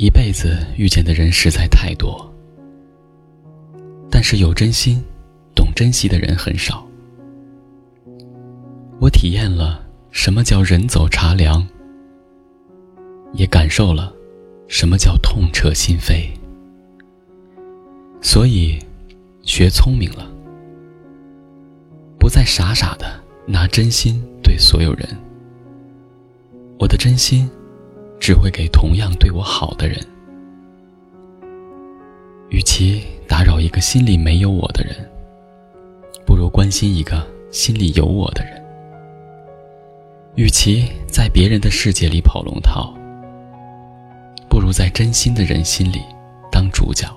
一辈子遇见的人实在太多，但是有真心、懂珍惜的人很少。我体验了什么叫人走茶凉，也感受了什么叫痛彻心扉。所以，学聪明了，不再傻傻的拿真心对所有人。我的真心。只会给同样对我好的人。与其打扰一个心里没有我的人，不如关心一个心里有我的人。与其在别人的世界里跑龙套，不如在真心的人心里当主角。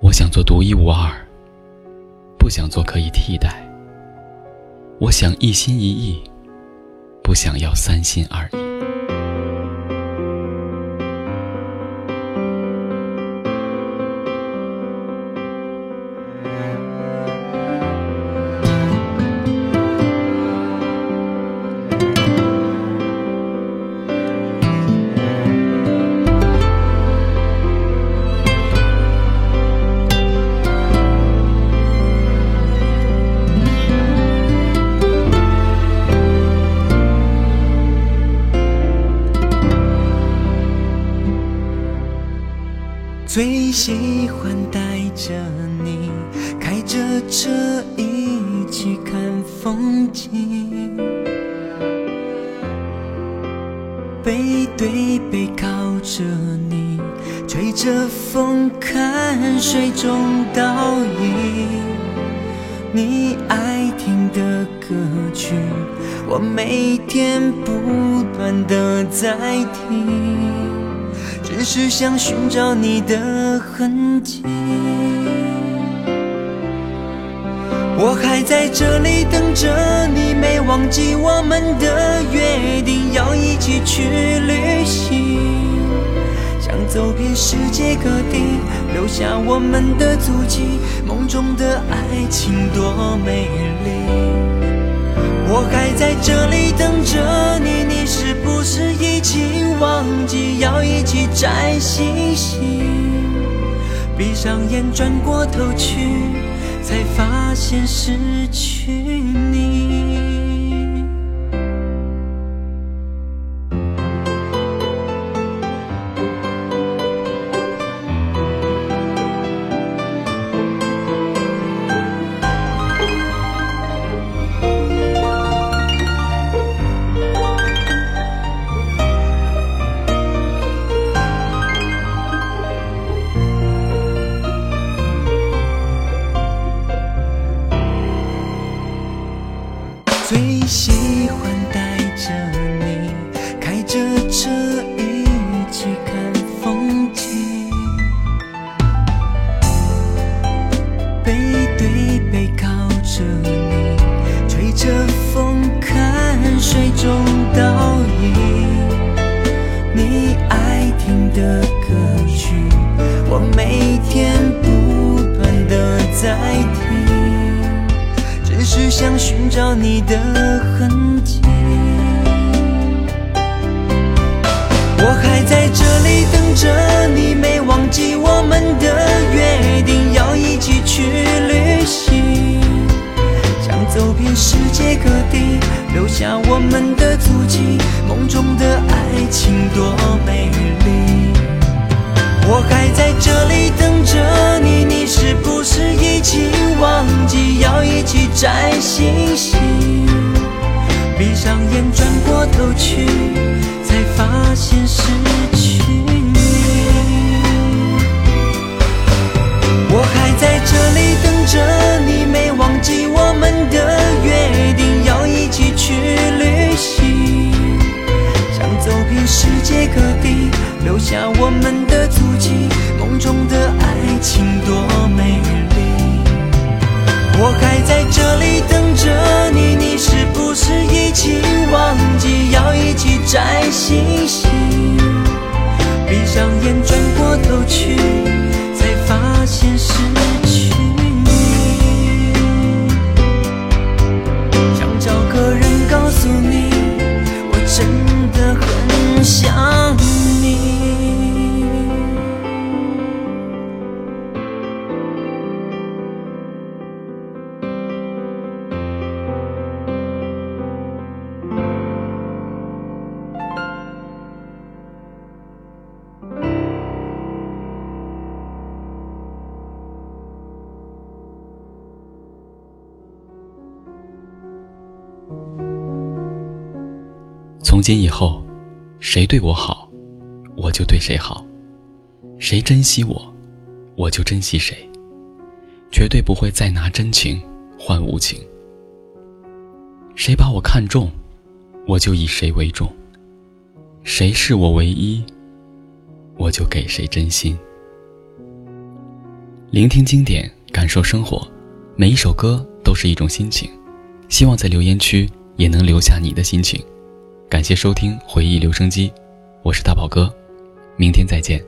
我想做独一无二，不想做可以替代。我想一心一意，不想要三心二意。最喜欢带着你，开着车一起看风景，背对背靠着你，吹着风看水中倒影。你爱听的歌曲，我每天不断的在听。只是想寻找你的痕迹，我还在这里等着你，没忘记我们的约定，要一起去旅行，想走遍世界各地，留下我们的足迹，梦中的爱情多美丽。我还在这里等着一起摘星星？闭上眼，转过头去，才发现失去只是想寻找你的痕迹，我还在这里等着你，没忘记我们的约定，要一起去旅行，想走遍世界各地，留下我们的足迹，梦中的爱情多摘星星？闭上眼，转过头去，才发现失去你。我还在这里等着你，从今以后，谁对我好，我就对谁好；谁珍惜我，我就珍惜谁。绝对不会再拿真情换无情。谁把我看重，我就以谁为重；谁是我唯一，我就给谁真心。聆听经典，感受生活，每一首歌都是一种心情。希望在留言区也能留下你的心情。感谢收听回忆留声机，我是大宝哥，明天再见。